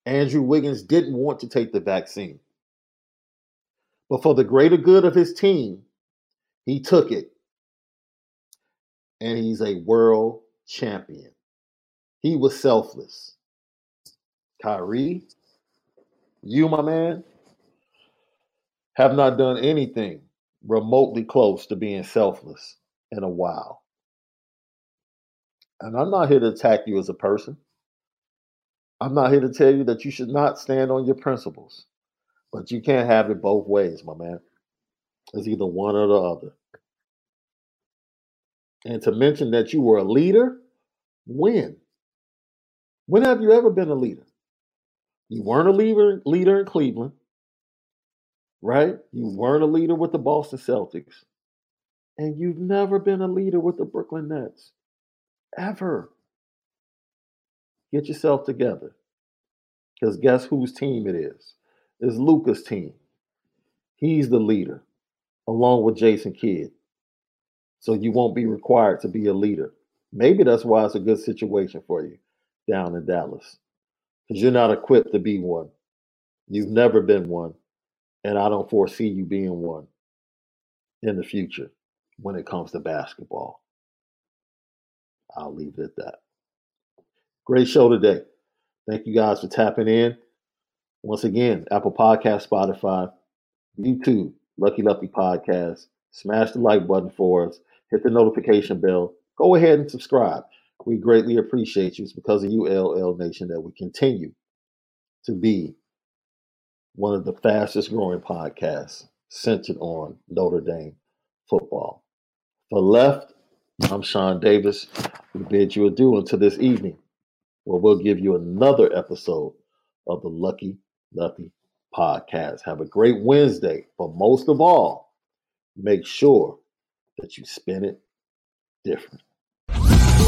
Andrew Wiggins didn't want to take the vaccine. But for the greater good of his team, he took it. And he's a world champion. He was selfless. Kyrie, you, my man, have not done anything remotely close to being selfless in a while. And I'm not here to attack you as a person. I'm not here to tell you that you should not stand on your principles. But you can't have it both ways, my man. It's either one or the other. And to mention that you were a leader, when? When have you ever been a leader? You weren't a leader, leader in Cleveland, right? You weren't a leader with the Boston Celtics. And you've never been a leader with the Brooklyn Nets. Ever. Get yourself together. Because guess whose team it is? It's Luka's team. He's the leader, along with Jason Kidd. So you won't be required to be a leader. Maybe that's why it's a good situation for you down in Dallas. Because you're not equipped to be one. You've never been one. And I don't foresee you being one in the future when it comes to basketball. I'll leave it at that. Great show today. Thank you guys for tapping in. Once again, Apple Podcast, Spotify, YouTube, Lucky Lucky Podcast. Smash the like button for us. Hit the notification bell. Go ahead and subscribe. We greatly appreciate you. It's because of you, LL Nation, that we continue to be one of the fastest growing podcasts centered on Notre Dame football. For left, I'm Sean Davis. We bid you adieu until this evening, where we'll give you another episode of the Lucky Lefty podcast. Have a great Wednesday, but most of all, make sure that you spin it different.